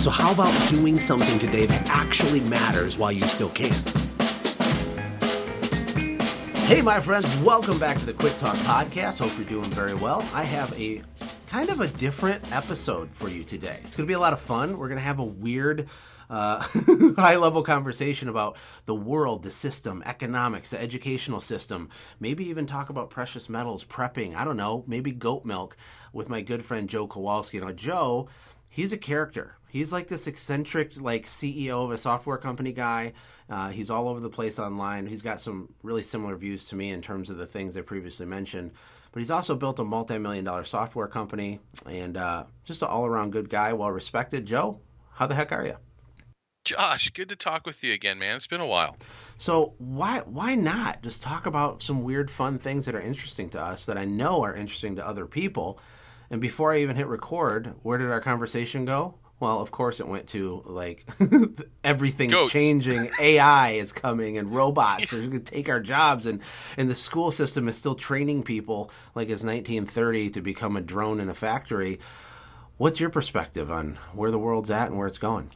So, how about doing something today that actually matters while you still can? Hey, my friends, welcome back to the Quick Talk Podcast. Hope you're doing very well. I have a kind of a different episode for you today. It's going to be a lot of fun. We're going to have a weird uh, high level conversation about the world, the system, economics, the educational system, maybe even talk about precious metals, prepping, I don't know, maybe goat milk with my good friend Joe Kowalski. Now, Joe, he's a character. He's like this eccentric, like CEO of a software company guy. Uh, he's all over the place online. He's got some really similar views to me in terms of the things I previously mentioned. But he's also built a multi million dollar software company and uh, just an all around good guy, well respected. Joe, how the heck are you? Josh, good to talk with you again, man. It's been a while. So why why not just talk about some weird, fun things that are interesting to us that I know are interesting to other people? And before I even hit record, where did our conversation go? Well, of course, it went to like everything's Goats. changing. AI is coming, and robots are going to take our jobs, and and the school system is still training people like it's 1930 to become a drone in a factory. What's your perspective on where the world's at and where it's going?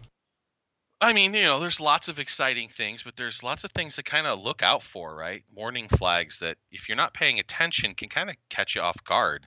I mean, you know, there's lots of exciting things, but there's lots of things to kind of look out for, right? Warning flags that if you're not paying attention can kind of catch you off guard.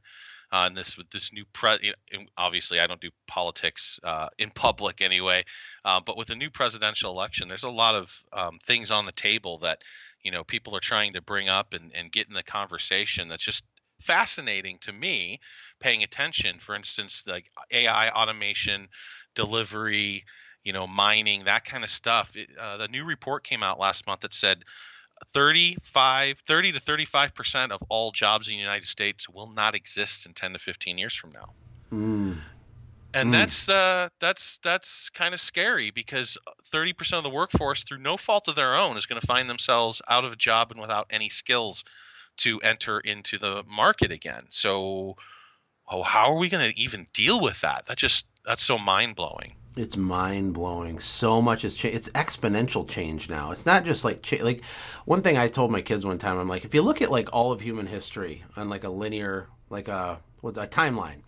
And this with this new pre, you know, obviously I don't do politics uh, in public anyway, uh, but with the new presidential election, there's a lot of um, things on the table that you know people are trying to bring up and, and get in the conversation. That's just fascinating to me. Paying attention, for instance, like AI automation, delivery, you know, mining, that kind of stuff. It, uh, the new report came out last month that said 35, 30 to 35 percent of all jobs in the United States will not exist in 10 to 15 years from now. Mm. And Mm. that's uh, that's that's kind of scary because 30 percent of the workforce, through no fault of their own, is going to find themselves out of a job and without any skills to enter into the market again. So, oh, how are we going to even deal with that? That just that's so mind blowing. It's mind blowing. So much has changed. It's exponential change now. It's not just like cha- like one thing I told my kids one time. I'm like, if you look at like all of human history on like a linear, like a what's a timeline,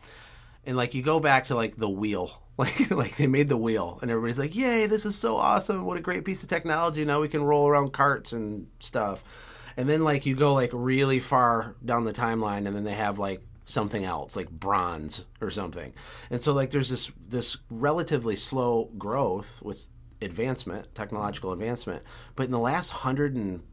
and like you go back to like the wheel, like like they made the wheel, and everybody's like, yay, this is so awesome! What a great piece of technology! Now we can roll around carts and stuff. And then like you go like really far down the timeline, and then they have like something else like bronze or something. And so like there's this this relatively slow growth with advancement technological advancement. But in the last 100 and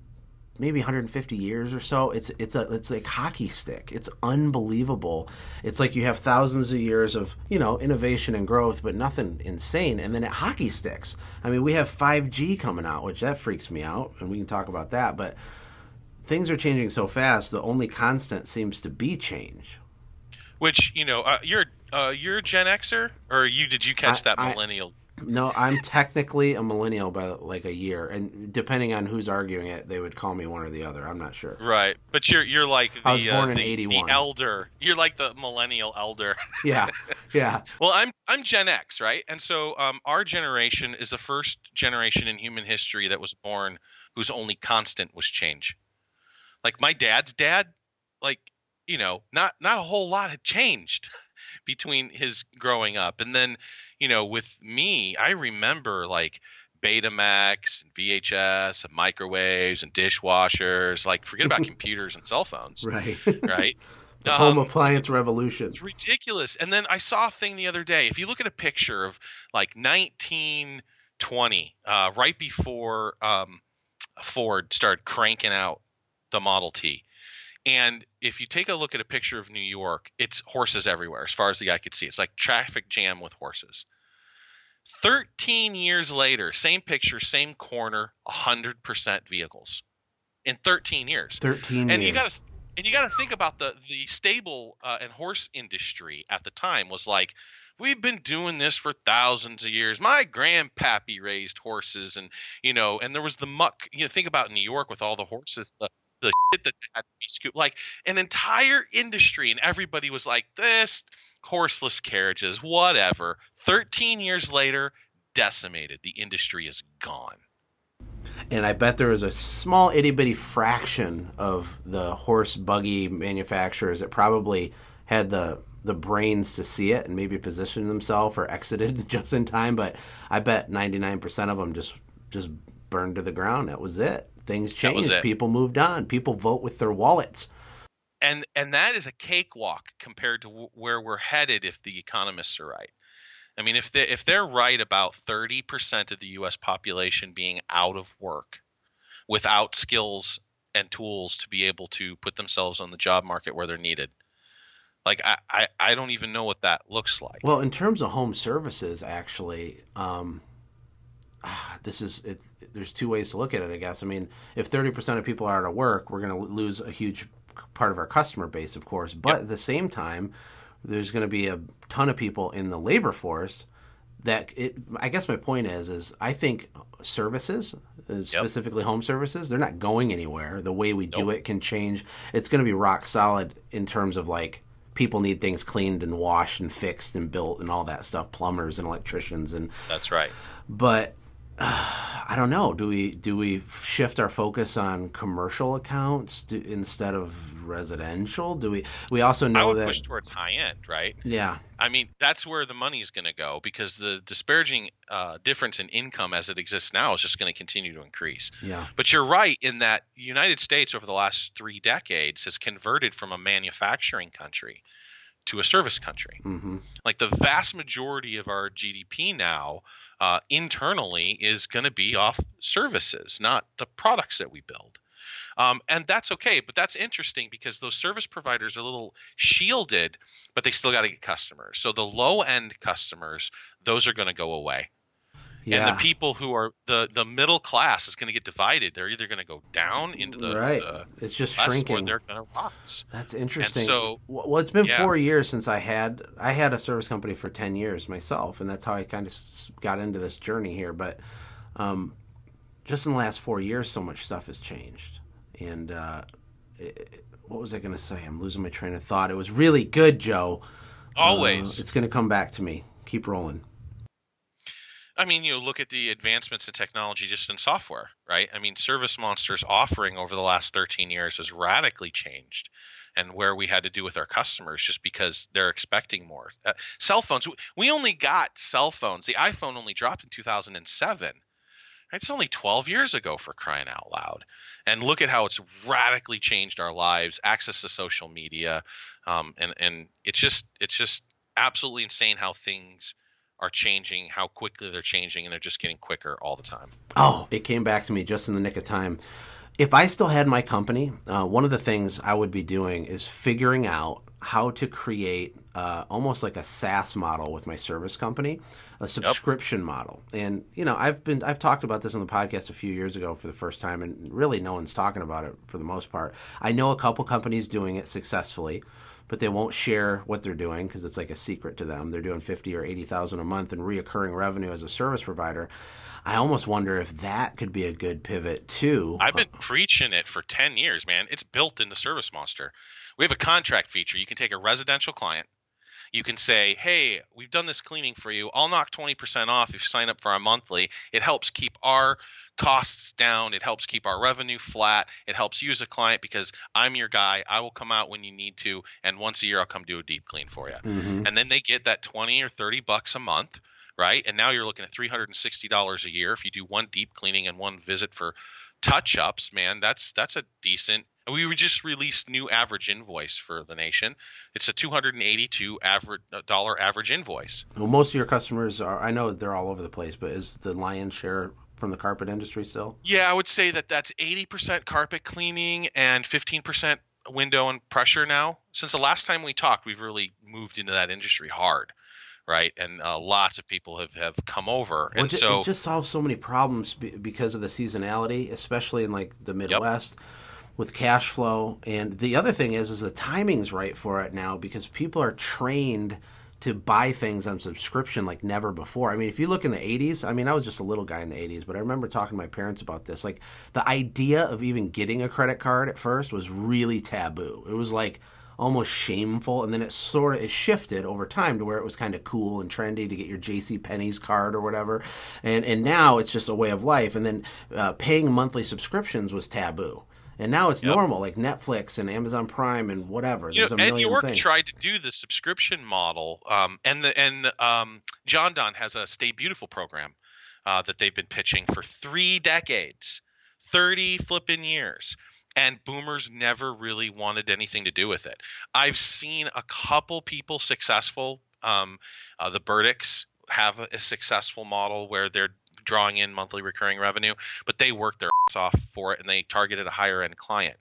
maybe 150 years or so it's it's a it's like hockey stick. It's unbelievable. It's like you have thousands of years of you know innovation and growth but nothing insane. And then it hockey sticks. I mean we have 5g coming out which that freaks me out and we can talk about that. But things are changing so fast the only constant seems to be change Which you know, uh, you're uh, you're a Gen Xer, or you did you catch I- that I- millennial? No, I'm technically a millennial by like a year, and depending on who's arguing it, they would call me one or the other. I'm not sure. Right, but you're you're like the I was born uh, in the, 81. the elder. You're like the millennial elder. Yeah, yeah, well, I'm I'm Gen X, right? And so um, our generation is the first generation in human history that was born whose only constant was change. Like my dad's dad, like you know, not not a whole lot had changed between his growing up, and then you know, with me, I remember like Betamax and VHS and microwaves and dishwashers. Like, forget about computers and cell phones, right. right? the home Um, appliance revolution. it's ridiculous. And then I saw a thing the other day. If you look at a picture of like 1920, uh, right before um, Ford started cranking out the Model T, and if you take a look at a picture of New York, it's horses everywhere as far as the eye could see. It's like traffic jam with horses. 13 years later, same picture, same corner, 100% vehicles in 13 years. Thirteen And years. you got to and you got to think about the the stable uh, and horse industry at the time was like we've been doing this for thousands of years my grandpappy raised horses and you know and there was the muck you know think about new york with all the horses the, the shit that had to be scooped like an entire industry and everybody was like this horseless carriages whatever 13 years later decimated the industry is gone and I bet there was a small itty bitty fraction of the horse buggy manufacturers that probably had the the brains to see it and maybe position themselves or exited just in time. But I bet ninety nine percent of them just just burned to the ground. That was it. Things changed. People moved on. People vote with their wallets. And and that is a cakewalk compared to where we're headed if the economists are right. I mean, if they if they're right about 30% of the U.S. population being out of work, without skills and tools to be able to put themselves on the job market where they're needed, like I, I, I don't even know what that looks like. Well, in terms of home services, actually, um, this is it, there's two ways to look at it. I guess. I mean, if 30% of people are out of work, we're going to lose a huge part of our customer base, of course. But yep. at the same time there's going to be a ton of people in the labor force that it i guess my point is is i think services uh, specifically home services they're not going anywhere the way we nope. do it can change it's going to be rock solid in terms of like people need things cleaned and washed and fixed and built and all that stuff plumbers and electricians and that's right but I don't know. Do we do we shift our focus on commercial accounts do, instead of residential? Do we? We also know that push towards high end, right? Yeah. I mean, that's where the money's going to go because the disparaging uh, difference in income as it exists now is just going to continue to increase. Yeah. But you're right in that United States over the last three decades has converted from a manufacturing country to a service country. Mm-hmm. Like the vast majority of our GDP now uh, internally is going to be off services, not the products that we build. Um, and that's okay, but that's interesting because those service providers are a little shielded, but they still got to get customers. So the low end customers, those are going to go away. Yeah. And the people who are the the middle class is going to get divided. They're either going to go down into the right. The it's just shrinking. they're going to rise. That's interesting. And so, well, it's been yeah. four years since I had I had a service company for ten years myself, and that's how I kind of got into this journey here. But um, just in the last four years, so much stuff has changed. And uh, it, what was I going to say? I'm losing my train of thought. It was really good, Joe. Always. Uh, it's going to come back to me. Keep rolling. I mean, you know, look at the advancements in technology just in software, right? I mean, Service Monster's offering over the last 13 years has radically changed and where we had to do with our customers just because they're expecting more. Uh, cell phones, we only got cell phones. The iPhone only dropped in 2007. It's only 12 years ago for crying out loud. And look at how it's radically changed our lives, access to social media. Um, and, and it's just, it's just absolutely insane how things – are changing, how quickly they're changing, and they're just getting quicker all the time. Oh, it came back to me just in the nick of time. If I still had my company, uh, one of the things I would be doing is figuring out how to create uh, almost like a SaaS model with my service company, a subscription yep. model. And you know, I've been I've talked about this on the podcast a few years ago for the first time, and really no one's talking about it for the most part. I know a couple companies doing it successfully but they won't share what they're doing because it's like a secret to them. They're doing fifty or eighty thousand a month in reoccurring revenue as a service provider. I almost wonder if that could be a good pivot too. I've been preaching it for ten years, man. It's built into Service Monster. We have a contract feature. You can take a residential client. You can say, "Hey, we've done this cleaning for you. I'll knock twenty percent off if you sign up for our monthly. It helps keep our costs down. It helps keep our revenue flat. It helps you as a client because I'm your guy. I will come out when you need to, and once a year I'll come do a deep clean for you. Mm-hmm. And then they get that 20 or 30 bucks a month, right? And now you're looking at $360 a year if you do one deep cleaning and one visit for touch ups. Man, that's that's a decent. We just released new average invoice for the nation. It's a 282 average uh, dollar average invoice. Well, most of your customers are. I know they're all over the place, but is the lion's share from the carpet industry still? Yeah, I would say that that's 80% carpet cleaning and 15% window and pressure now. Since the last time we talked, we've really moved into that industry hard, right? And uh, lots of people have, have come over. Well, and it, so it just solves so many problems because of the seasonality, especially in like the Midwest. Yep. with cash flow. And the other thing is, is the timing's right for it now because people are trained to buy things on subscription like never before. I mean, if you look in the 80s, I mean, I was just a little guy in the 80s, but I remember talking to my parents about this. Like, the idea of even getting a credit card at first was really taboo. It was like almost shameful, and then it sort of it shifted over time to where it was kind of cool and trendy to get your J.C. Penney's card or whatever, and and now it's just a way of life. And then uh, paying monthly subscriptions was taboo. And now it's Yep. normal, like Netflix and Amazon Prime and whatever. You There's know, a Ed York things. tried to do the subscription model, um, and the and um, Jon-Don has a Stay Beautiful program uh, that they've been pitching for three decades, thirty flipping years, and Boomers never really wanted anything to do with it. I've seen a couple people successful. Um, uh, the Burdicks have a, successful model where they're drawing in monthly recurring revenue, but they work their ass off for it and they targeted a higher end client.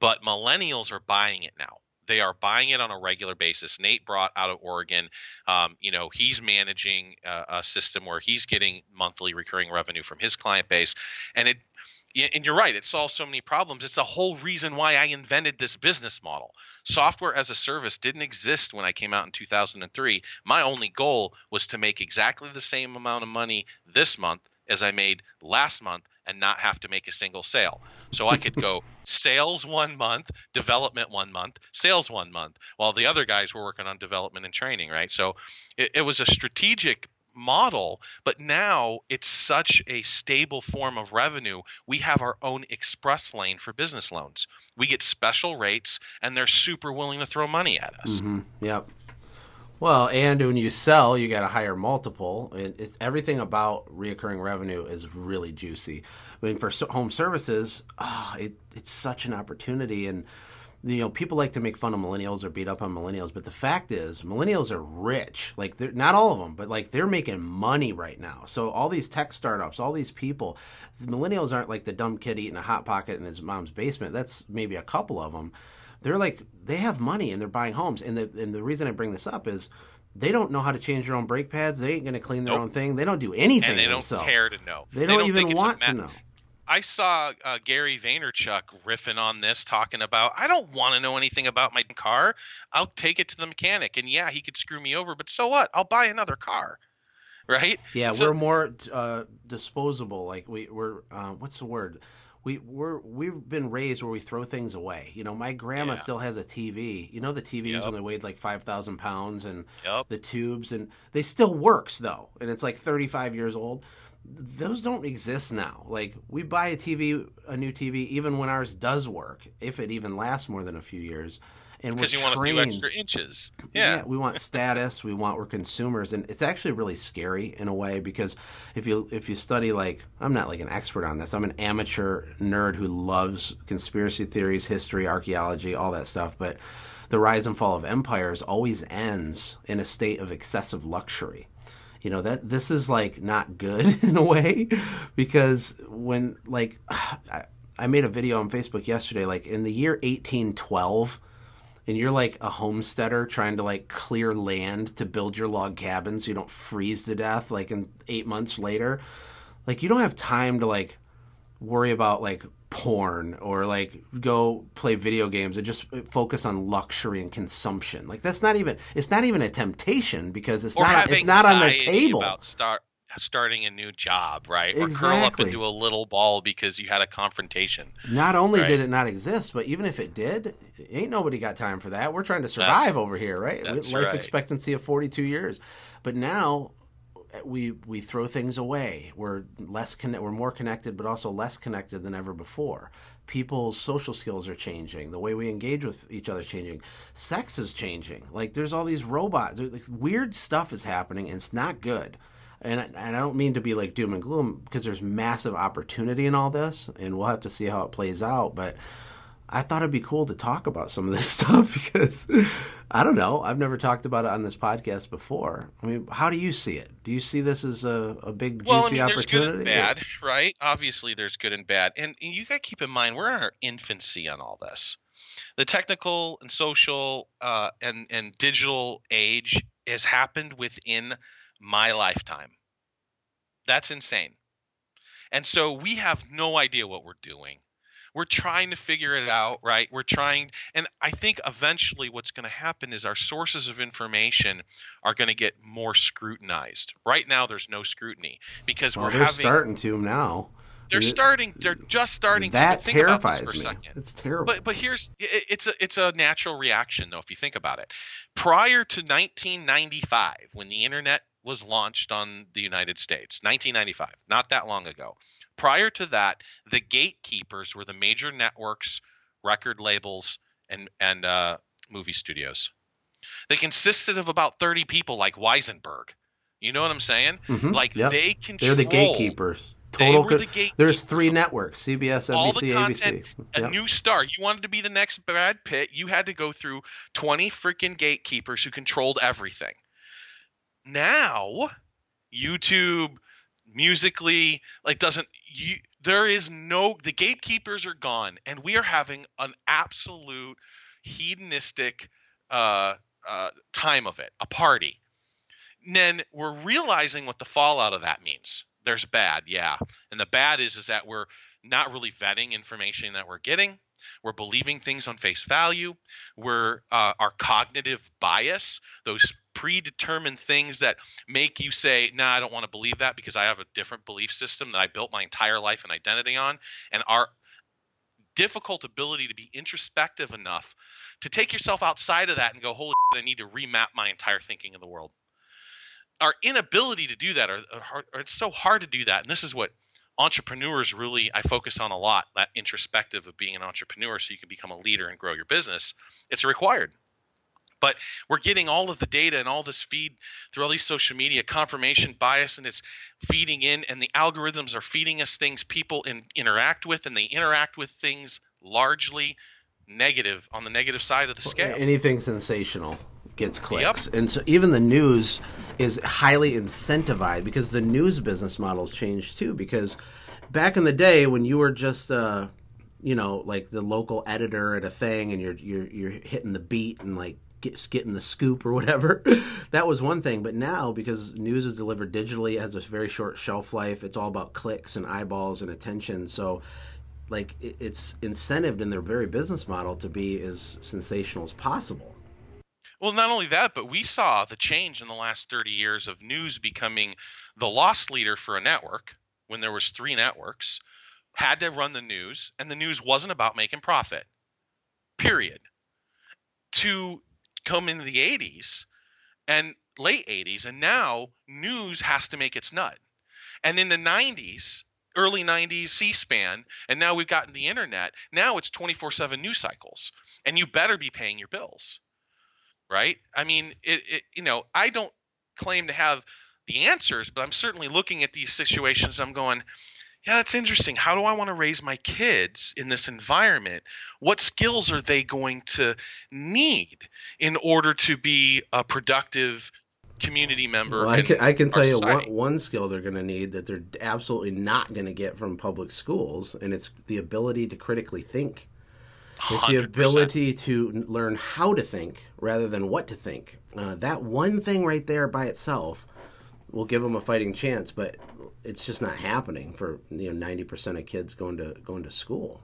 But millennials are buying it now. They are buying it on a regular basis. Nate brought out of Oregon. Um, you know, he's managing a, a system where he's getting monthly recurring revenue from his client base, and it. Yeah, And you're right. It solves so many problems. It's the whole reason why I invented this business model. Software as a service didn't exist when I came out in 2003. My only goal was to make exactly the same amount of money this month as I made last month and not have to make a single sale. So I could go sales one month, development one month, sales one month, while the other guys were working on development and training, right? So it, it was a strategic model, but now it's such a stable form of revenue. We have our own express lane for business loans. We get special rates and they're super willing to throw money at us. hmm Yep. Well, and when you sell, you got a higher multiple. It, it's everything about reoccurring revenue is really juicy. I mean, for home services, oh, it, it's such an opportunity, and you know, people like to make fun of millennials or beat up on millennials, but the fact is, millennials are rich. Like, they're not all of them, but like they're making money right now. So all these tech startups, all these people, the millennials aren't like the dumb kid eating a hot pocket in his mom's basement. That's maybe a couple of them they're like they have money and they're buying homes and the and the reason I bring this up is they don't know how to change their own brake pads. They ain't going to clean their Nope. own thing. They don't do anything And they don't care to know. They don't, think even want ma- to know. I saw uh, Gary Vaynerchuk riffing on this, talking about I don't want to know anything about my car. I'll take it to the mechanic, and yeah, he could screw me over, but so what? I'll buy another car, right? Yeah, So- we're more uh, disposable. Like we, we're uh, what's the word? We we're we've been raised where we throw things away. You know, my grandma Yeah. still has a TV. You know, the TVs Yep. when they weighed like five thousand pounds and Yep. the tubes, and they still works though, and it's like thirty five years old. Those don't exist now. Like we buy a TV, a new TV, even when ours does work, if it even lasts more than a few years. And we're Because you want a few extra inches. Yeah. Yeah. we want status. We want we're consumers, and it's actually really scary in a way because if you if you study like I'm not like an expert on this. I'm an amateur nerd who loves conspiracy theories, history, archaeology, all that stuff. But the rise and fall of empires always ends in a state of excessive luxury. You know that this is like not good in a way because when like I, made a video on Facebook yesterday, like in the year 1812 and you're like a homesteader trying to like clear land to build your log cabin so you don't freeze to death like in eight months later like you don't have time to like worry about like porn or like go play video games and just focus on luxury and consumption like that's not even it's not even a temptation because it's Or not it's not on the table About start starting a new job, right? Or curl up into a little ball because you had a confrontation. Not only Right. did it not exist, but even if it did, ain't nobody got time for that. We're trying to survive over here, right? Life right. expectancy of 42 years. But now we we throw things away. We're less conne- we're more connected but also less connected than ever before. People's social skills are changing. The way we engage with each other is changing. Sex is changing. Like there's all these robots. Like, weird stuff is happening and it's not good and I, and I don't mean to be like doom and gloom because there's massive opportunity in all this, and we'll have to see how it plays out. But I thought it'd be cool to talk about some of this stuff because I don't know. I've never talked about it on this podcast before. I mean, how do you see it? Do you see this as a, a big juicy Well, I mean, there's good opportunity? and bad, right? Obviously, there's good and bad, and, and you got to keep in mind we're in our infancy on all this. The technical and social uh, and and digital age has happened within my lifetime. That's insane. And so we have no idea what we're doing. We're trying to figure it out, right? We're trying, and I think eventually what's going to happen is our sources of information are going to get more scrutinized. Right now, there's no scrutiny because Well, we're having. starting to now. they're It- starting. They're just starting to. That but think about this terrifies for a me. second. It's terrible. But but here's it, it's a it's a natural reaction though if you think about it. Prior to 1995, when the internet was launched on the United States, 1995, not that long ago. Prior to that, the gatekeepers were the major networks, record labels, and and uh, movie studios. They consisted of about 30 people, like Weisenberg. You know what I'm saying? Mhm, Like yep. they they're the gatekeepers. Total. co- the gatekeepers. There's three networks: CBS, all the NBC, content, ABC. a Yep. new star. You wanted to be the next Brad Pitt. You had to go through 20 freaking gatekeepers who controlled everything. Now, YouTube, Musical.ly, like doesn't you there is no the gatekeepers are gone and we are having an absolute hedonistic uh, uh, time of it, a party. And then we're realizing what the fallout of that means. There's bad, yeah, and the bad is is that we're not really vetting information that we're getting. We're believing things on face value. We're uh, our cognitive bias, those predetermined things that make you say, "Nah, I don't want to believe that because I have a different belief system that I built my entire life and identity on." And our difficult ability to be introspective enough to take yourself outside of that and go, "Holy, shit, I need to remap my entire thinking of the world." Our inability to do that, or, or, or it's so hard to do that, and this is what entrepreneurs really I focus on a lot that introspective of being an entrepreneur so you can become a leader and grow your business. It's required. But we're getting all of the data and all this feed through all these social media confirmation bias and it's feeding in and the algorithms are feeding us things people in, interact with and they interact with things largely negative on the negative side of the scale. Anything sensational gets clicks, and so even the news is highly incentivized because the news business models changed too. Because back in the day, when you were just uh, you know like the local editor at a thing, and you're you're you're hitting the beat and like get, getting the scoop or whatever, that was one thing. But now, because news is delivered digitally, it has a very short shelf life. It's all about clicks and eyeballs and attention. So like it- it's incentived in their very business model to be as sensational as possible. Well, not only that, but we saw the change in the last 30 years of news becoming the loss leader for a network when there was three networks, had to run the news, and the news wasn't about making profit. Period. To come into the 80s and late 80s, and now news has to make its nut. And in the 90s, early 90s C-SPAN, and now we've gotten the internet. Now it's 24/7 news cycles, and you better be paying your bills right? I mean, it, it you know, I don't claim to have the answers, but I'm certainly looking at these situations. I'm going, yeah, that's interesting. How do I want to raise my kids in this environment? What skills are they going to need in order to be a productive community member? Well, I can, I can tell you one, one skill they're going to need that they're absolutely not going to get from public schools, and it's the ability to critically think. It's the 100%. ability to learn how to think rather than what to think. Uh, that one thing right there by itself will give them a fighting chance, but it's just not happening for you know ninety percent of kids going to going to school.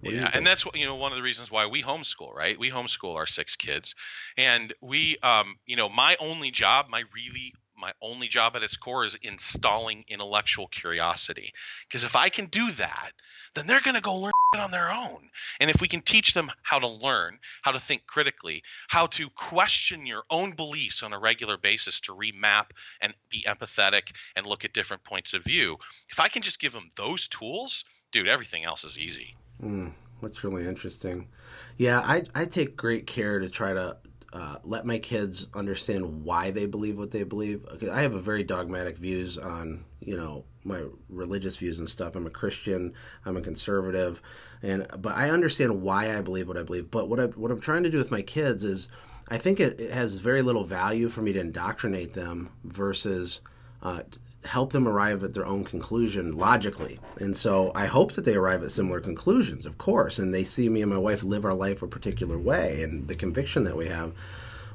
What yeah, and that's what you know one of the reasons why we homeschool, right? We homeschool our six kids, and we, um, you know, my only job, my really my only job at its core is installing intellectual curiosity. Because if I can do that, then they're going to go learn on their own. And if we can teach them how to learn, how to think critically, how to question your own beliefs on a regular basis to remap and be empathetic and look at different points of view, if I can just give them those tools, dude, everything else is easy. Mm, that's really interesting. Yeah, I, I take great care to try to uh, let my kids understand why they believe what they believe. I have a very dogmatic views on you know my religious views and stuff. I'm a Christian. I'm a conservative, and but I understand why I believe what I believe. But what I what I'm trying to do with my kids is, I think it, it has very little value for me to indoctrinate them versus. Uh, help them arrive at their own conclusion logically. And so I hope that they arrive at similar conclusions, of course, and they see me and my wife live our life a particular way and the conviction that we have.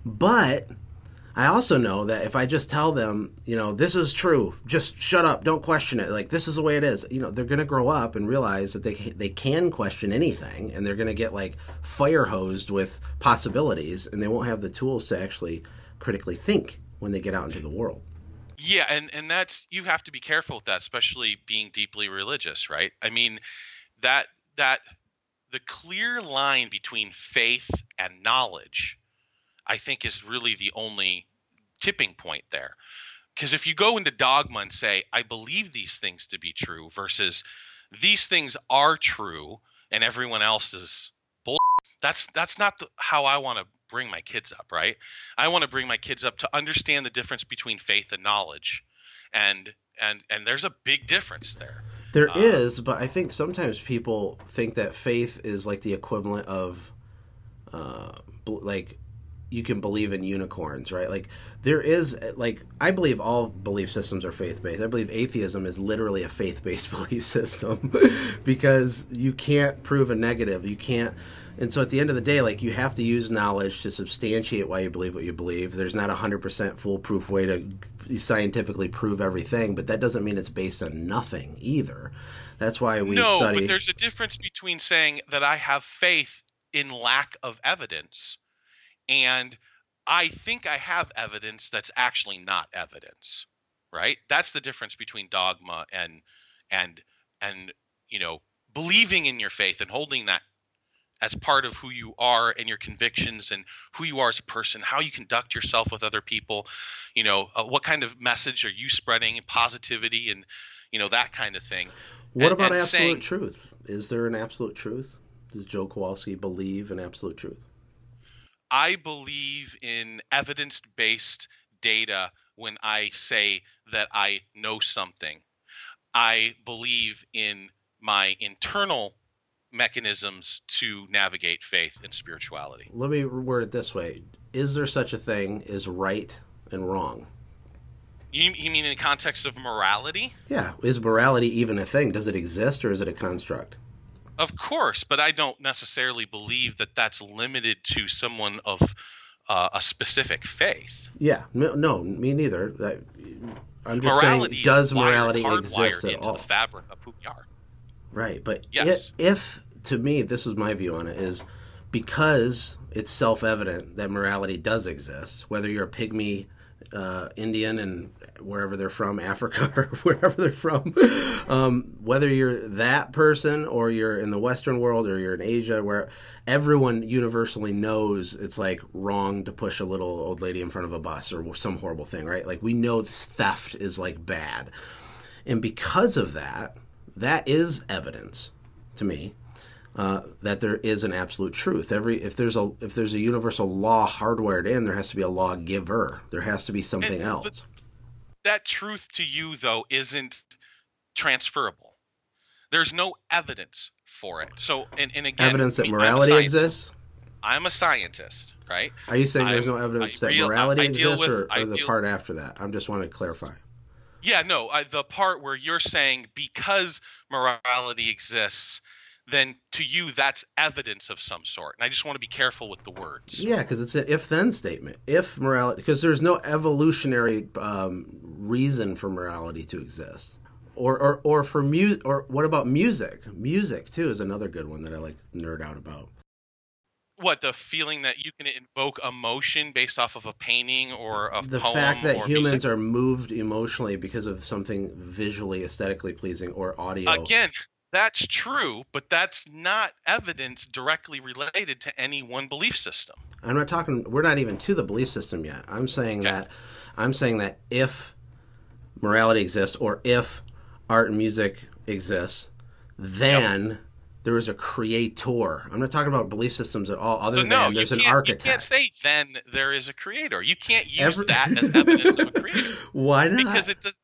But I also know that if I just tell them, you know, this is true, just shut up, don't question it. Like this is the way it is. You know, they're going to grow up and realize that they they can question anything, and they're going to get like fire hosed with possibilities, and they won't have the tools to actually critically think when they get out into the world. Yeah, and and that's you have to be careful with that, especially being deeply religious, right? I mean, that that the clear line between faith and knowledge I think is really the only tipping point there. Because if you go into dogma and say, I believe these things to be true versus these things are true and everyone else is bull, that's that's not the, how I want to bring my kids up, right? I want to bring my kids up to understand the difference between faith and knowledge. And and and there's a big difference there. There um, is, but I think sometimes people think that faith is like the equivalent of uh, like you can believe in unicorns, right? Like there is like I believe all belief systems are faith based. I believe atheism is literally a faith based belief system because you can't prove a negative. You can't and so at the end of the day, like you have to use knowledge to substantiate why you believe what you believe. There's not a hundred percent foolproof way to scientifically prove everything, but that doesn't mean it's based on nothing either. That's why we no, study. but there's a difference between saying that I have faith in lack of evidence and I think I have evidence that's actually not evidence, right? That's the difference between dogma and and and you know believing in your faith and holding that as part of who you are and your convictions and who you are as a person, how you conduct yourself with other people, you know, uh, what kind of message are you spreading and positivity and you know that kind of thing. What and, about and absolute saying, truth? Is there an absolute truth? Does Joe Kowalski believe in absolute truth? I believe in evidence based data when I say that I know something. I believe in my internal mechanisms to navigate faith and spirituality. Let me word it this way Is there such a thing as right and wrong? You, you mean in the context of morality? Yeah. Is morality even a thing? Does it exist or is it a construct? Of course, but I don't necessarily believe that that's limited to someone of uh, a specific faith. Yeah, no, no me neither. That, I'm just morality saying, does morality wired, exist at into all? The fabric of who we are. Right, but yes. if, if to me, this is my view on it, is because it's self-evident that morality does exist, whether you're a pygmy uh, Indian and wherever they're from, Africa or wherever they're from, um, whether you're that person or you're in the Western world or you're in Asia, where everyone universally knows it's like wrong to push a little old lady in front of a bus or some horrible thing, right? Like we know theft is like bad. And because of that, that is evidence to me uh, that there is an absolute truth. Every if there's a if there's a universal law hardwired in, there has to be a lawgiver. There has to be something and, else. That truth to you though isn't transferable. There's no evidence for it. So and, and again, evidence that morality exists. I'm a scientist, right? Are you saying there's no evidence that morality exists, with, or, or the deal, part after that? I'm just wanting to clarify. Yeah, no, I, the part where you're saying because morality exists, then to you that's evidence of some sort. And I just want to be careful with the words. Yeah, because it's an if-then statement. If morality, because there's no evolutionary um, reason for morality to exist, or or or for mu, or what about music? Music too is another good one that I like to nerd out about. What the feeling that you can invoke emotion based off of a painting or a the poem fact that humans music? are moved emotionally because of something visually aesthetically pleasing or audio again that's true, but that's not evidence directly related to any one belief system. I'm not talking. We're not even to the belief system yet. I'm saying okay. that. I'm saying that if morality exists, or if art and music exists, then yep. there is a creator. I'm not talking about belief systems at all. Other so than no, there's an architect. You can't say then there is a creator. You can't use Every... that as evidence of a creator. Why not? Because it does.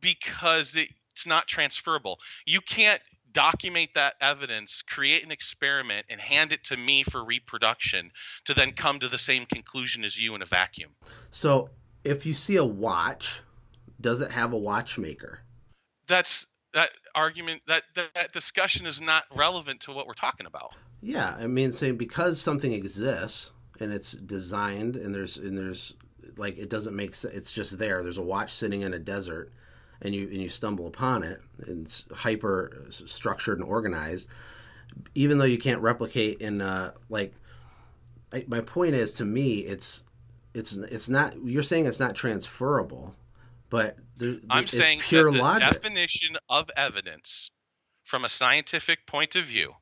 Because it, it's not transferable. You can't document that evidence, create an experiment, and hand it to me for reproduction to then come to the same conclusion as you in a vacuum. So, if you see a watch, does it have a watchmaker? That's that argument that that discussion is not relevant to what we're talking about. Yeah, I mean saying because something exists and it's designed and there's and there's like it doesn't make sense. It's just there. There's a watch sitting in a desert, and you and you stumble upon it. And it's hyper structured and organized. Even though you can't replicate in uh, like, I, my point is to me, it's it's it's not. You're saying it's not transferable, but there, I'm it's saying pure the logic. definition of evidence from a scientific point of view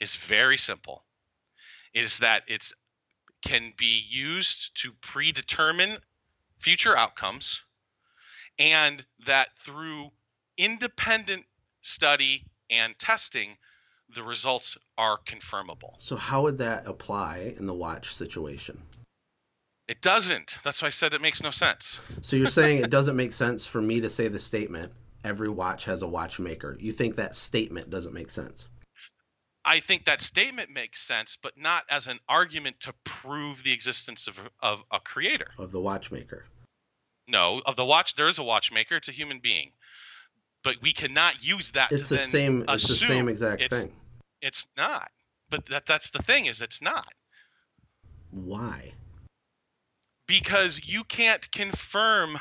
is very simple. It is that it's can be used to predetermine future outcomes and that through independent study and testing the results are confirmable. so how would that apply in the watch situation? It doesn't. That's why I said it makes no sense. So you're saying it doesn't make sense for me to say the statement, every watch has a watchmaker. You think that statement doesn't make sense? I think that statement makes sense, but not as an argument to prove the existence of, of a creator. Of the watchmaker. No, of the watch, there is a watchmaker. It's a human being, but we cannot use that. It's to the same it's the same exact it's- thing. It's not. But that that's the thing is it's not Why? because you can't confirm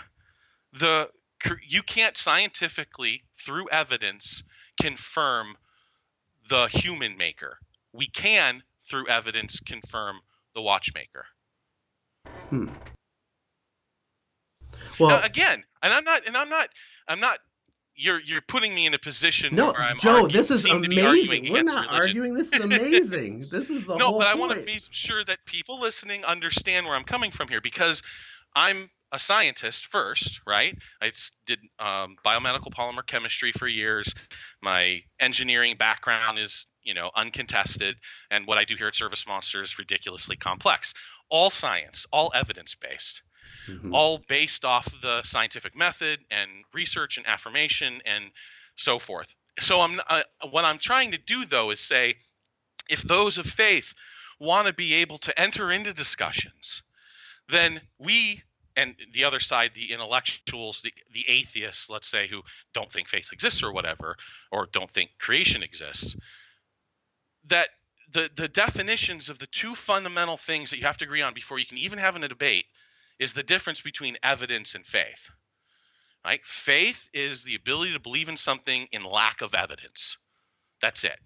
the you can't scientifically through evidence confirm the human maker. We can through evidence confirm the watchmaker. Hmm. Well, now, again, and I'm not, and I'm not, I'm not. You're you're putting me in a position no, where I'm Joe, arguing- this is seem to be arguing amazing. We're not religion. arguing. This is amazing. this is the whole no, but I point. want to be sure that people listening understand where I'm coming from here because I'm a scientist first, right? I did um, biomedical polymer chemistry for years. My engineering background is, you know, uncontested, and what I do here at Service Monster is ridiculously complex. All science, all evidence based Mhm. all based off the scientific method and research and affirmation and so forth. So I'm uh, what I'm trying to do though is say if those of faith want to be able to enter into discussions, then we and the other side, the intellectuals, the, the atheists, let's say, who don't think faith exists or whatever, or don't think creation exists, that the, the definitions of the two fundamental things that you have to agree on before you can even have a debate is the difference between evidence and faith. Right? Faith is the ability to believe in something in lack of evidence. That's it.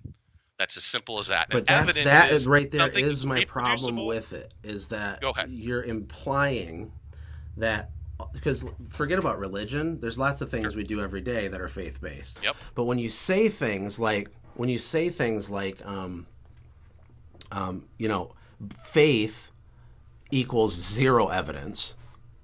That's as simple as that. But And that's evidence that is right there is my problem with it is that you're implying that because forget about religion there's lots of things we do every day that are faith based Yep. but when you say things like when you say things like um, um, you know faith equals zero evidence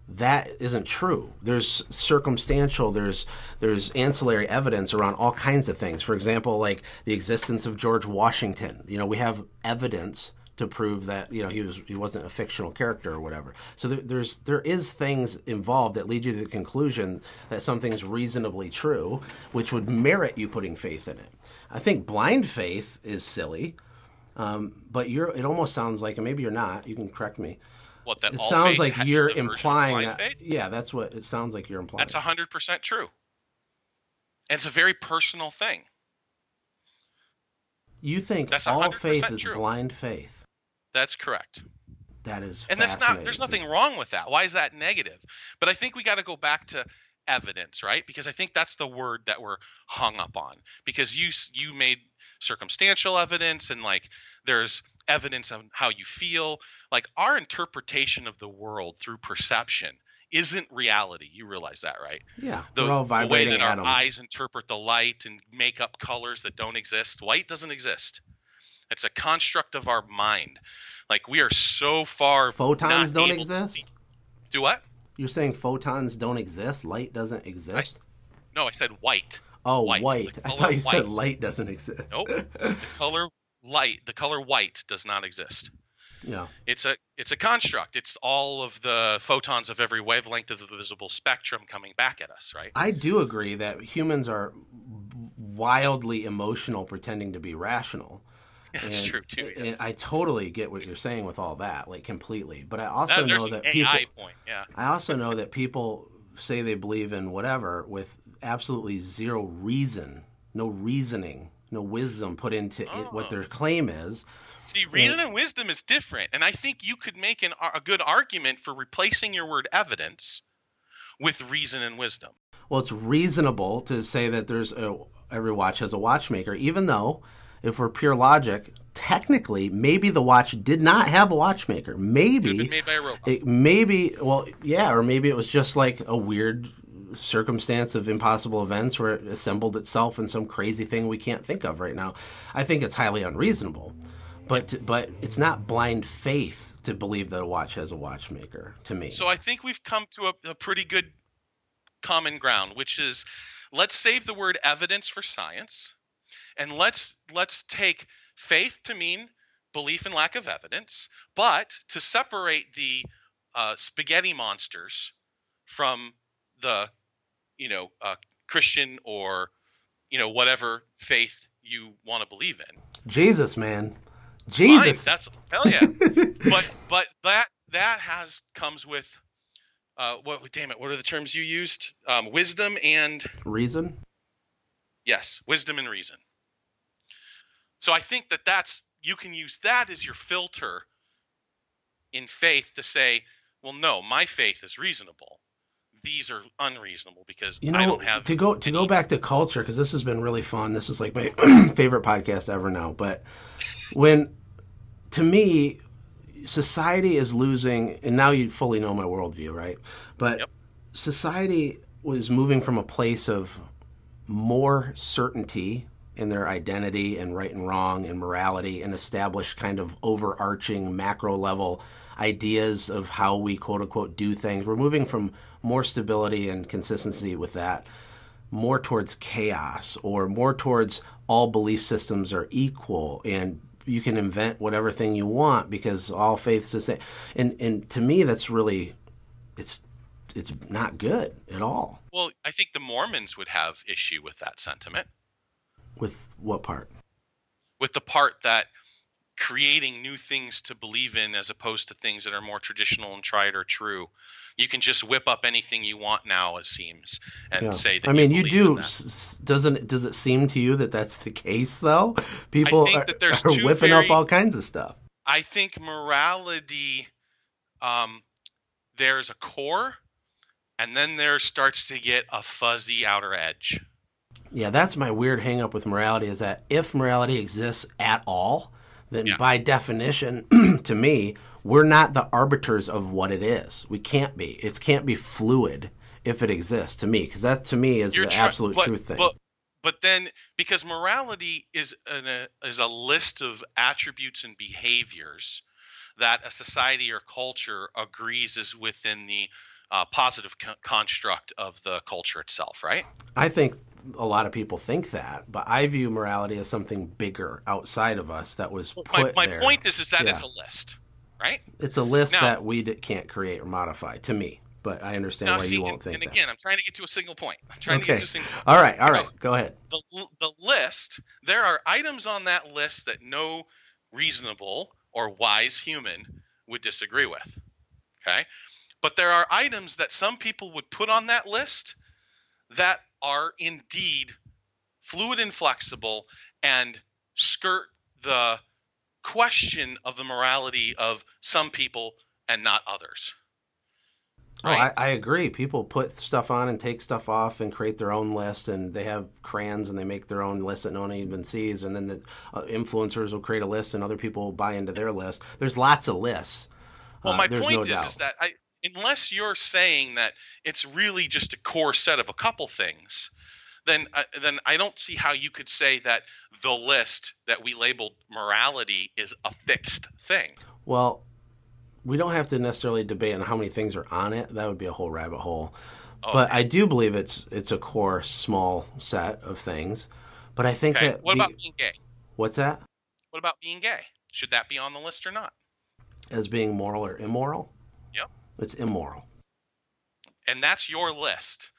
that isn't true. There's circumstantial there's there's ancillary evidence around all kinds of things. For example like the existence of george washington. You know we have evidence to prove that you know he was he wasn't a fictional character or whatever. So there, there's there is things involved that lead you to the conclusion that something is reasonably true which would merit you putting faith in it. I think blind faith is silly um, but you're it almost sounds like and maybe you're not you can correct me What that it sounds like you're a version of implying that. faith? Yeah, that's what it sounds like you're implying. That's hundred percent true. And it's a very personal thing. you think that's all 100% faith is true. blind faith. That's correct. That is and that's not there's nothing wrong with that why is that negative but i think we got to go back to evidence right because i think that's the word that we're hung up on because you you made circumstantial evidence and like there's evidence on how you feel like our interpretation of the world through perception isn't reality you realize that right Yeah, the, the way that our atoms. eyes interpret the light and make up colors that don't exist light doesn't exist it's a construct of our mind like we are so far Photons don't exist? do what You're saying photons don't exist? Light doesn't exist? no i said white oh, white. white. I thought you said light doesn't exist. Nope. the color light the color white does not exist yeah. it's a it's a construct it's all of the photons of every wavelength of the visible spectrum coming back at us right I do agree that humans are wildly emotional pretending to be rational. that's and, true too yeah. And I totally get what you're saying with all that, like completely. But I also there's know that people point yeah I also know that people say they believe in whatever with absolutely zero reason, no reasoning, no wisdom put into it, what Oh. their claim is. See, reason and wisdom is different, and I think you could make an, a good argument for replacing your word evidence with reason and wisdom. Well, it's reasonable to say that there's a, every watch has a watchmaker, even though, if we're pure logic, technically, maybe the watch did not have a watchmaker. Maybe been made by a robot. It, maybe, well, yeah, or maybe it was just like a weird circumstance of impossible events where it assembled itself in some crazy thing we can't think of right now. I think it's highly unreasonable, but but it's not blind faith to believe that a watch has a watchmaker. To me, So I think we've come to a, a pretty good common ground, which is let's save the word evidence for science, and let's let's take faith to mean belief and lack of evidence, but to separate the uh, spaghetti monsters from the you know uh, Christian or you know whatever faith you want to believe in. Jesus, man, Fine, Jesus. that's hell yeah. but but that that has comes with uh, what? Damn it! What are the terms you used? Um, wisdom and Reason. yes, wisdom and reason. So I think that that's you can use that as your filter in faith to say, well, no, my faith is reasonable. These are unreasonable because You know, I don't have to go to go back to culture because this has been really fun. This is like my favorite podcast ever now. But when, to me, society is losing, and now you fully know my worldview, right? But Yep. society was moving from a place of more certainty in their identity and right and wrong and morality and established kind of overarching macro level ideas of how we quote unquote do things. We're moving from more stability and consistency with that more towards chaos or more towards all belief systems are equal and you can invent whatever thing you want because all faiths the same. And and to me that's really it's it's not good at all. Well, I think the Mormons would have issue with that sentiment. With what part? with the part that creating new things to believe in as opposed to things that are more traditional and tried or true. You can just whip up anything you want now, it seems, and Yeah. say that. I mean, you, believe do. s- s- Doesn't does it seem to you that that's the case though? People are, that there's are whipping very- up all kinds of stuff. I think morality, um, there's a core, and then there starts to get a fuzzy outer edge. Yeah, that's my weird hang up with morality is that if morality exists at all, then Yeah. by definition, to me, we're not the arbiters of what it is. We can't be. It can't be fluid if it exists to me, because that to me is You're the try- absolute but- truth thing. But, but then, because morality is an, a, is a list of attributes and behaviors that a society or culture agrees is within the uh, positive co- construct of the culture itself, right? I think a lot of people think that, but I view morality as something bigger outside of us that was my put my there. point is, is that Yeah. it's a list, right? It's a list Now- that we d- can't create or modify. To me, but I understand Now, why see, you won't and, think and that. again, I'm trying to get to a single point. I'm trying to Okay. get to a single point. All right, all So- go ahead. the the list there are items on that list that no reasonable or wise human would disagree with okay but there are items that some people would put on that list that are indeed fluid and flexible and skirt the question of the morality of some people and not others Oh. I, I agree. People put stuff on and take stuff off and create their own list, and they have crayons and they make their own list that no one even sees. And then the uh, influencers will create a list, and other people will buy into their list. There's lots of lists. Well, Uh, my point no is, is that I, unless you're saying that it's really just a core set of a couple things, then uh, then I don't see how you could say that the list that we labeled morality is a fixed thing. Well, we don't have to necessarily debate on how many things are on it. That would be a whole rabbit hole. But I do believe it's it's a core small set of things. But I think Okay. that What about being gay? what's that What about being gay? Should that be on the list or not? as being moral or immoral? It's immoral. And that's your list.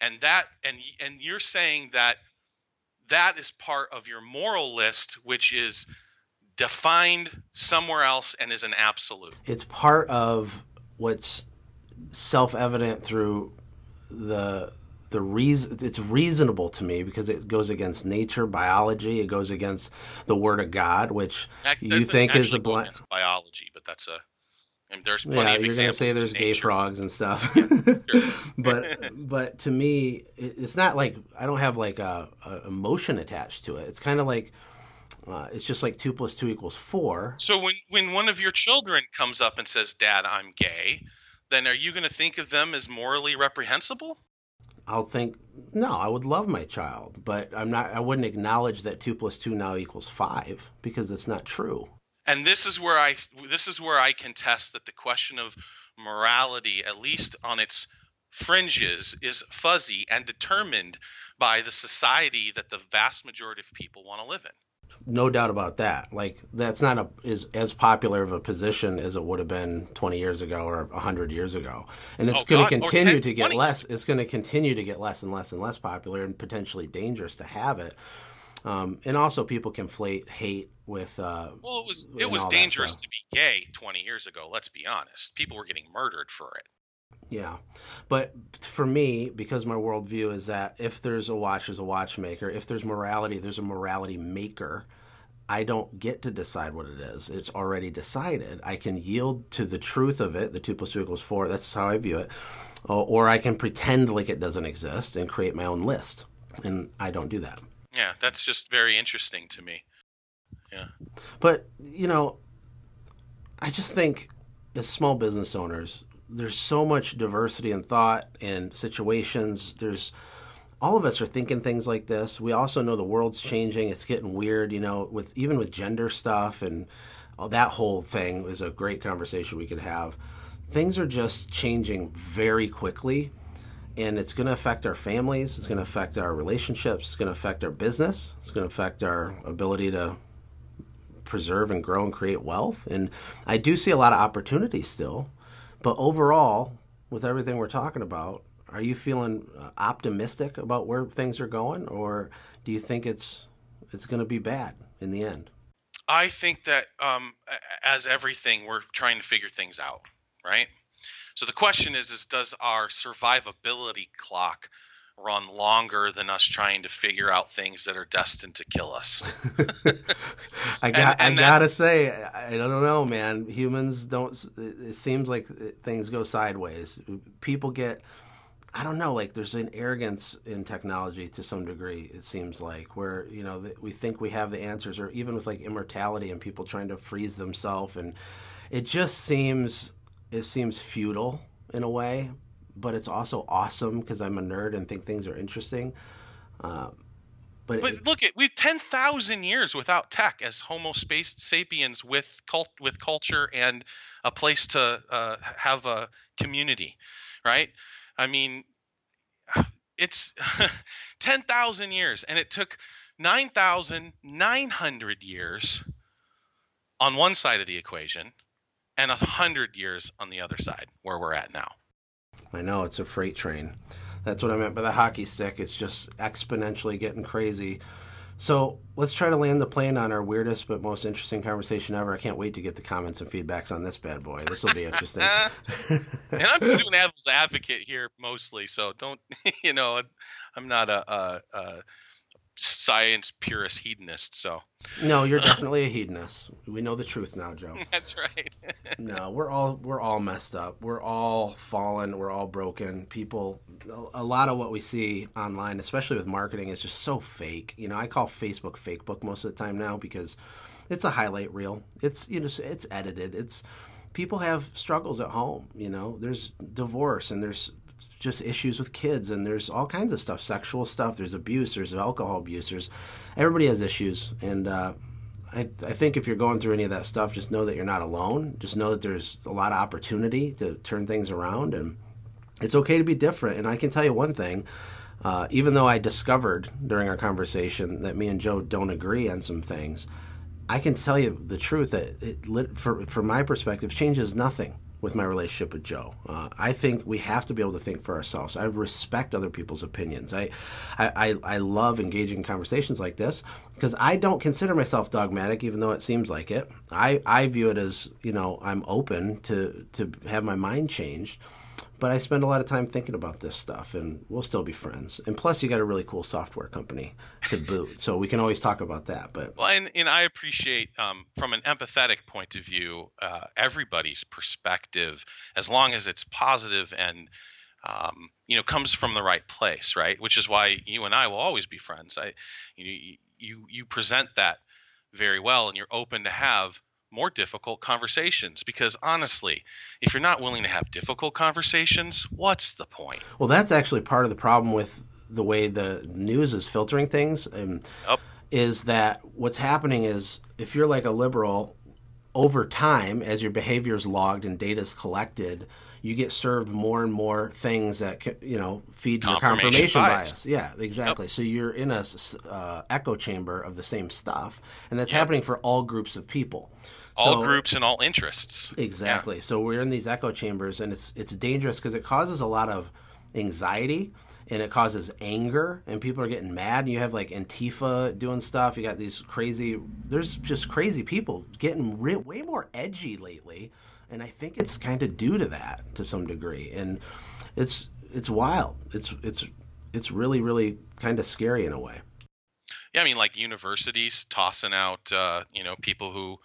And that and and you're saying that that is part of your moral list, which is defined somewhere else and is an absolute. it's part of what's self-evident through the the reason it's reasonable to me because it goes against nature, biology. It goes against the Word of God, which That you think is a against biology, but that's a. And there's plenty Yeah, of you're gonna say there's gay frogs and stuff, but but to me, it's not like I don't have like a, a emotion attached to it. It's kind of like uh, it's just like two plus two equals four. So when when one of your children comes up and says, "Dad, I'm gay," then are you going to think of them as morally reprehensible? I'll think no, I would love my child, but I'm not. I wouldn't acknowledge that two plus two now equals five because it's not true. And this is where I this is where I contest that the question of morality, at least on its fringes, is fuzzy and determined by the society that the vast majority of people want to live in. No doubt about that. Like that's not a is as popular of a position as it would have been 20 years ago or 100 years ago. And it's Oh, going God, to continue 10, to get 20 less. It's going to continue to get less and less and less popular and potentially dangerous to have it. Um, and also, people conflate hate with. Uh, Well, it was it was dangerous to be gay 20 years ago. Let's be honest. People were getting murdered for it. Yeah, but for me, because my worldview is that if there's a watch, there's a watchmaker. If there's morality, there's a morality maker. I don't get to decide what it is. It's already decided. I can yield to the truth of it. The two plus two equals four. That's how I view it. Or, or I can pretend like it doesn't exist and create my own list. And I don't do that. Yeah, that's just very interesting to me. Yeah. But, you know, I just think as small business owners, there's so much diversity in thought and situations. There's all of us are thinking things like this. We also know the world's changing. It's getting weird, you know, with even with gender stuff and that whole thing is a great conversation we could have. Things are just changing very quickly and it's going to affect our families, it's going to affect our relationships, it's going to affect our business, it's going to affect our ability to preserve and grow and create wealth. And I do see a lot of opportunities still. But overall, with everything we're talking about, are you feeling uh, optimistic about where things are going, or do you think it's it's going to be bad in the end? I think that um, as everything, we're trying to figure things out, right? So the question is, is does our survivability clock run longer than us trying to figure out things that are destined to kill us? I got. and I gotta say, I, I don't know, man. Humans don't. It seems like things go sideways. People get. I don't know. Like there's an arrogance in technology to some degree. It seems like where you know we think we have the answers, or even with like immortality and people trying to freeze themselves, and it just seems it seems futile in a way. But it's also awesome because I'm a nerd and think things are interesting. Uh, but it- look at we've ten thousand years without tech as Homo space sapiens with cult with culture and a place to uh, have a community, right? I mean, it's ten thousand years, and it took nine thousand nine hundred years on one side of the equation, and a hundred years on the other side, where we're at now. I know it's a freight train. That's what I meant by the hockey stick. It's just exponentially getting crazy. So let's try to land the plane on our weirdest but most interesting conversation ever. I can't wait to get the comments and feedbacks on this bad boy. This will be interesting. and I'm just doing devil's advocate here mostly, so don't you know? I'm not a, a, a science purist hedonist, so no, you're definitely a hedonist. We know the truth now, Joe. that's right. No, we're all we're all messed up. We're all fallen. We're all broken. People, a lot of what we see online, especially with marketing, is just so fake. You know, I call Facebook fake book most of the time now because it's a highlight reel. It's you know it's edited. It's people have struggles at home. You know, there's divorce and there's just issues with kids and there's all kinds of stuff, sexual stuff. There's abuse. There's alcohol abuse. There's everybody has issues and. uh I, I think if you're going through any of that stuff, just know that you're not alone. Just know that there's a lot of opportunity to turn things around, and it's okay to be different. And I can tell you one thing: uh, even though I discovered during our conversation that me and Joe don't agree on some things, I can tell you the truth that it, for my perspective, changes nothing with my relationship with Joe. Uh, I think we have to be able to think for ourselves. I respect other people's opinions. I, I, I, love engaging in conversations like this because I don't consider myself dogmatic, even though it seems like it. I, I view it as you know I'm open to to have my mind changed. But I spend a lot of time thinking about this stuff, and we'll still be friends. And plus, you got a really cool software company to boot, so we can always talk about that. But well, and, and I appreciate um, from an empathetic point of view uh, everybody's perspective, as long as it's positive and um, you know comes from the right place, right? Which is why you and I will always be friends. I you you you present that very well, and you're open to have more difficult conversations because honestly, if you're not willing to have difficult conversations, what's the point? Well, that's actually part of the problem with the way the news is filtering things. And Yep. is that what's happening is if you're like a liberal, over time, as your behavior is logged and data is collected, you get served more and more things that you know feed your Confirmation bias. bias. Yeah, exactly. So you're in a uh, echo chamber of the same stuff, and that's happening for all groups of people. All So- groups and all interests. Exactly. So we're in these echo chambers, and it's it's dangerous because it causes a lot of anxiety and it causes anger, and people are getting mad. And you have like Antifa doing stuff. You got these crazy. There's just crazy people getting re- way more edgy lately, and I think it's kind of due to that to some degree. And it's it's wild. It's it's it's really really kind of scary in a way. Yeah, I mean, like universities tossing out, uh, you know, people who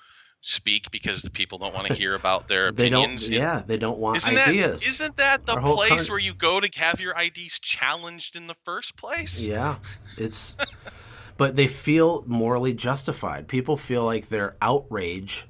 speak because the people don't want to hear about their They opinions. don't. Yeah, they don't want Isn't ideas. that isn't that the Our place where you go to have your IDs challenged in the first place? Yeah, it's. but they feel morally justified. People feel like their outrage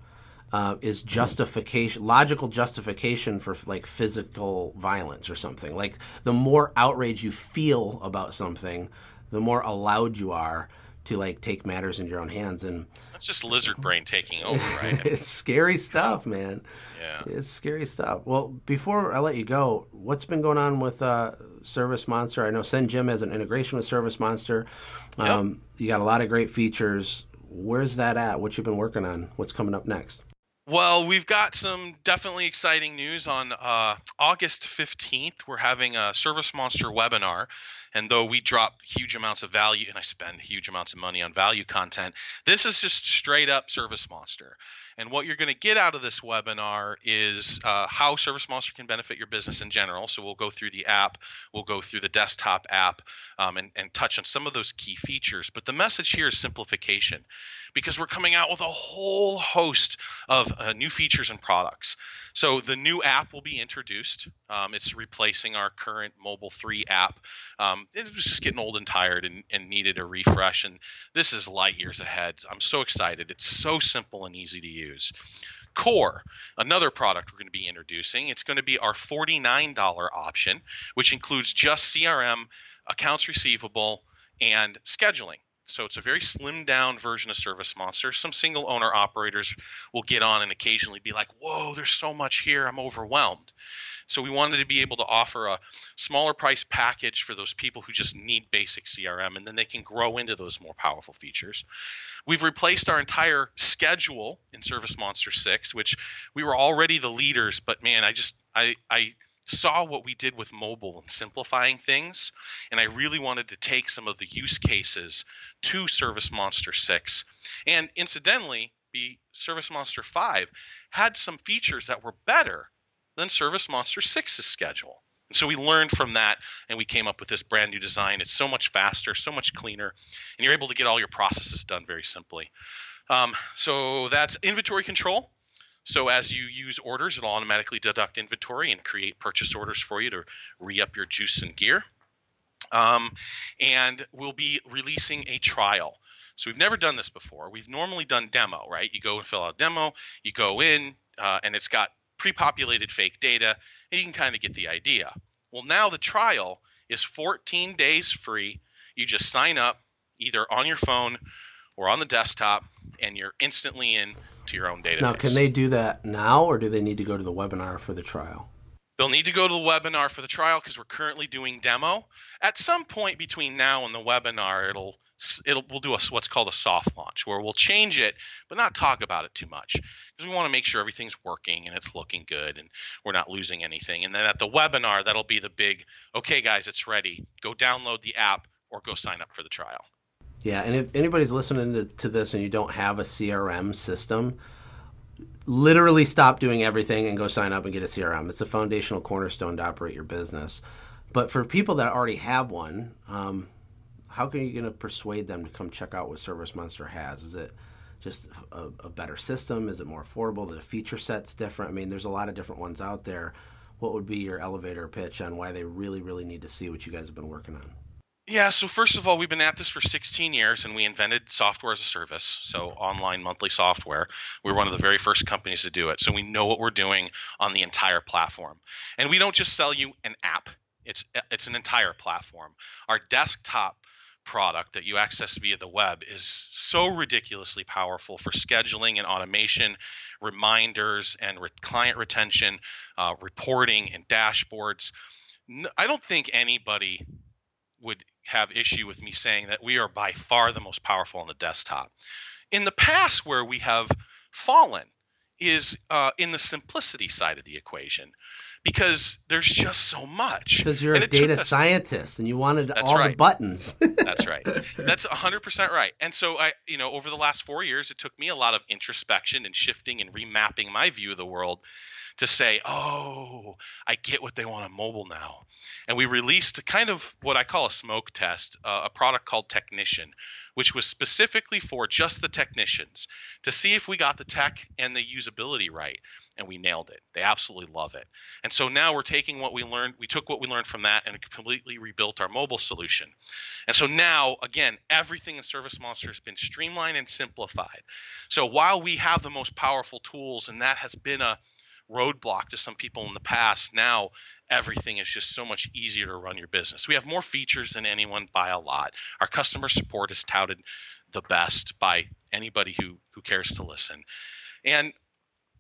uh, is justification, logical justification for like physical violence or something. Like the more outrage you feel about something, the more allowed you are to like take matters in your own hands. And That's just lizard brain taking over, right? It's scary stuff, man. yeah. It's scary stuff. Well, before I let you go, what's been going on with uh, Service Monster? I know SendJim has an integration with Service Monster. Um, You got a lot of great features. Where's that at? What you've been working on? What's coming up next? Well, we've got some definitely exciting news on uh, August 15th. We're having a Service Monster webinar. And though we drop huge amounts of value and I spend huge amounts of money on value content, this is just straight up Service Monster. And what you're going to get out of this webinar is uh, how Service Monster can benefit your business in general. So we'll go through the app, we'll go through the desktop app, um, and, and touch on some of those key features. But the message here is simplification because we're coming out with a whole host of uh, new features and products. So the new app will be introduced. Um, it's replacing our current Mobile 3 app. Um, it was just getting old and tired and, and needed a refresh. And this is light years ahead. I'm so excited. It's so simple and easy to use. Core, another product we're going to be introducing. It's going to be our $49 option, which includes just CRM, accounts receivable, and scheduling. So it's a very slimmed down version of Service Monster. Some single owner operators will get on and occasionally be like, whoa, there's so much here, I'm overwhelmed. So we wanted to be able to offer a smaller price package for those people who just need basic CRM, and then they can grow into those more powerful features. We've replaced our entire schedule in Service Monster 6, which we were already the leaders, but man, I just I I saw what we did with mobile and simplifying things, and I really wanted to take some of the use cases to Service Monster 6. And incidentally, the Service Monster 5 had some features that were better than Service Monster 6's schedule. And so we learned from that and we came up with this brand new design. It's so much faster, so much cleaner, and you're able to get all your processes done very simply. Um, so that's inventory control. So as you use orders, it'll automatically deduct inventory and create purchase orders for you to re up your juice and gear. Um, and we'll be releasing a trial. So we've never done this before. We've normally done demo, right? You go and fill out demo, you go in, uh, and it's got pre-populated fake data, and you can kind of get the idea. Well, now the trial is 14 days free. You just sign up either on your phone or on the desktop, and you're instantly in to your own database. Now, can they do that now, or do they need to go to the webinar for the trial? They'll need to go to the webinar for the trial because we're currently doing demo. At some point between now and the webinar, it'll it'll we'll do a, what's called a soft launch where we'll change it, but not talk about it too much because we want to make sure everything's working and it's looking good and we're not losing anything. And then at the webinar, that'll be the big, okay, guys, it's ready. Go download the app or go sign up for the trial. Yeah, and if anybody's listening to, to this and you don't have a CRM system, literally stop doing everything and go sign up and get a CRM. It's a foundational cornerstone to operate your business. But for people that already have one, um, how are you going to persuade them to come check out what Service Monster has? Is it just a, a, better system? Is it more affordable? The feature set's different. I mean, there's a lot of different ones out there. What would be your elevator pitch on why they really, really need to see what you guys have been working on? Yeah, so first of all, we've been at this for 16 years and we invented software as a service, so online monthly software. We were one of the very first companies to do it. So we know what we're doing on the entire platform. And we don't just sell you an app. It's it's an entire platform. Our desktop product that you access via the web is so ridiculously powerful for scheduling and automation, reminders and re- client retention, uh, reporting and dashboards. I don't think anybody would have issue with me saying that we are by far the most powerful on the desktop. In the past, where we have fallen is uh, in the simplicity side of the equation because there's just so much. Because you're and a data us, scientist and you wanted all right. the buttons. that's right. That's 100% right. And so I, you know, over the last 4 years it took me a lot of introspection and shifting and remapping my view of the world to say, "Oh, I get what they want on mobile now." And we released kind of what I call a smoke test, uh, a product called Technician, which was specifically for just the technicians to see if we got the tech and the usability right. And we nailed it. They absolutely love it. And so now we're taking what we learned, we took what we learned from that and completely rebuilt our mobile solution. And so now, again, everything in Service Monster has been streamlined and simplified. So while we have the most powerful tools, and that has been a roadblock to some people in the past, now everything is just so much easier to run your business. We have more features than anyone by a lot. Our customer support is touted the best by anybody who who cares to listen. And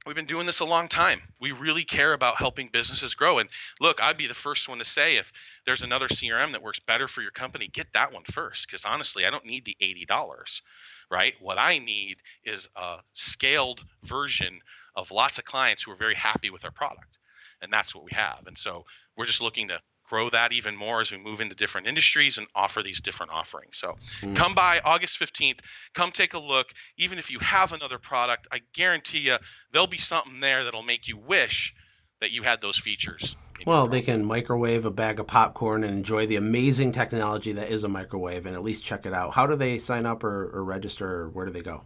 we've been doing this a long time. We really care about helping businesses grow. And look, I'd be the first one to say if there's another CRM that works better for your company, get that one first. Because honestly, I don't need the $80, right? What I need is a scaled version of lots of clients who are very happy with our product and that's what we have. And so we're just looking to grow that even more as we move into different industries and offer these different offerings. So mm. come by August 15th, come take a look. Even if you have another product, I guarantee you there'll be something there that'll make you wish that you had those features. Well, they can microwave a bag of popcorn and enjoy the amazing technology that is a microwave and at least check it out. How do they sign up or, or register or where do they go?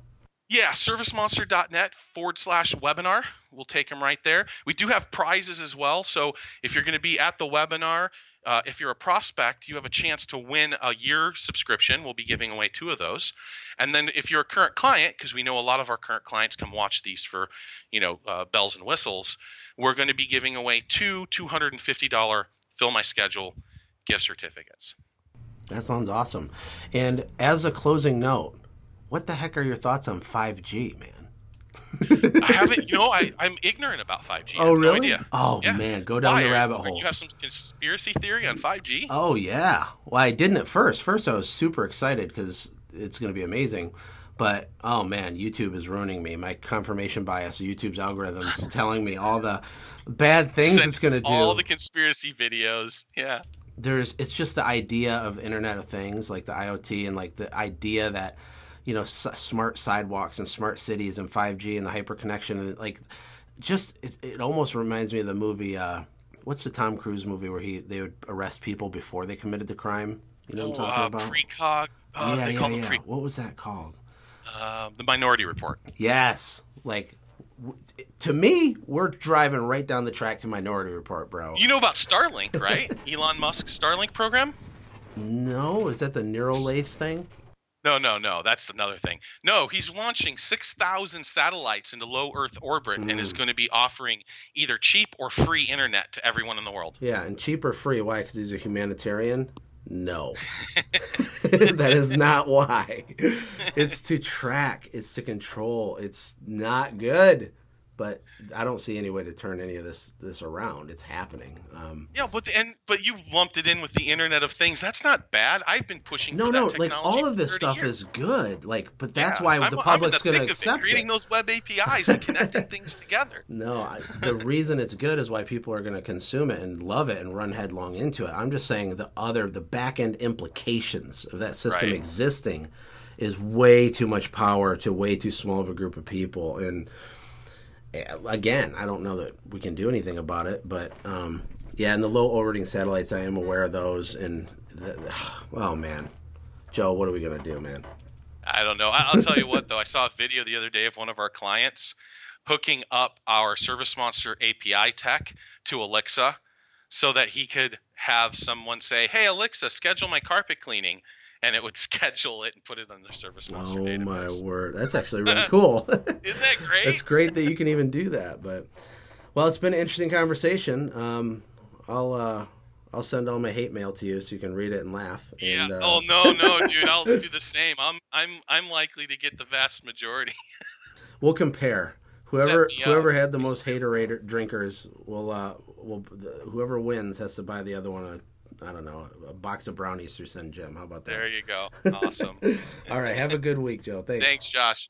Yeah, servicemonster.net forward slash webinar. We'll take them right there. We do have prizes as well. So if you're going to be at the webinar, uh, if you're a prospect, you have a chance to win a year subscription. We'll be giving away two of those. And then if you're a current client, because we know a lot of our current clients come watch these for, you know, uh, bells and whistles, we're going to be giving away two $250 fill my schedule gift certificates. That sounds awesome. And as a closing note, what the heck are your thoughts on 5G, man? I haven't, you know, I, I'm ignorant about 5G. Oh, really? No oh, yeah. man, go down Why? the rabbit hole. You have some conspiracy theory on 5G? Oh, yeah. Well, I didn't at first. First, I was super excited because it's going to be amazing. But, oh, man, YouTube is ruining me. My confirmation bias, YouTube's algorithms telling me all the bad things Send it's going to do. All the conspiracy videos. Yeah. There's, it's just the idea of Internet of Things, like the IoT, and like the idea that – you know s- smart sidewalks and smart cities and 5G and the hyperconnection and like just it, it almost reminds me of the movie uh, what's the Tom Cruise movie where he they would arrest people before they committed the crime you know what I'm talking uh, about precog uh, yeah, yeah, yeah. Pre- what was that called uh, the Minority Report yes like to me, we're driving right down the track to Minority Report, bro. You know about Starlink, right? Elon Musk's Starlink program? No, is that the Neuralace thing? No, no, no. That's another thing. No, he's launching 6,000 satellites into low Earth orbit mm. and is mm. going to be offering either cheap or free internet to everyone in the world. Yeah, and cheap or free. Why? Because he's a humanitarian? No. that is not why. It's to track, it's to control. It's not good but I don't see any way to turn any of this this around. It's happening. Um, yeah, but the, and but you lumped it in with the Internet of Things. That's not bad. I've been pushing. No, no, like all of this stuff years. is good. Like, but that's yeah, why I'm, the public's going to accept it. Creating those web APIs and connecting things together. No, I, the reason it's good is why people are going to consume it and love it and run headlong into it. I'm just saying the other the back end implications of that system right. existing is way too much power to way too small of a group of people and again, I don't know that we can do anything about it, but um, yeah, and the low orbiting satellites, I am aware of those. And the, oh man, Joe, what are we gonna do, man? I don't know. I'll tell you what, though. I saw a video the other day of one of our clients hooking up our Service Monster API tech to Alexa so that he could have someone say, "Hey Alexa, schedule my carpet cleaning," and it would schedule it and put it on the Service Monster Oh database. my word, that's actually really cool. Isn't that great? it's great that you can even do that. But well, it's been an interesting conversation. Um, I'll uh, I'll send all my hate mail to you so you can read it and laugh. Yeah. And, uh, oh no, no, dude. I'll do the same. I'm I'm I'm likely to get the vast majority. We'll compare. Whoever up. whoever had the most hater drinkers will uh will the, whoever wins has to buy the other one a I don't know a box of brownies through SendJim. How about that? There you go. Awesome. All right, have a good week, Joe. Thanks. Thanks, Josh.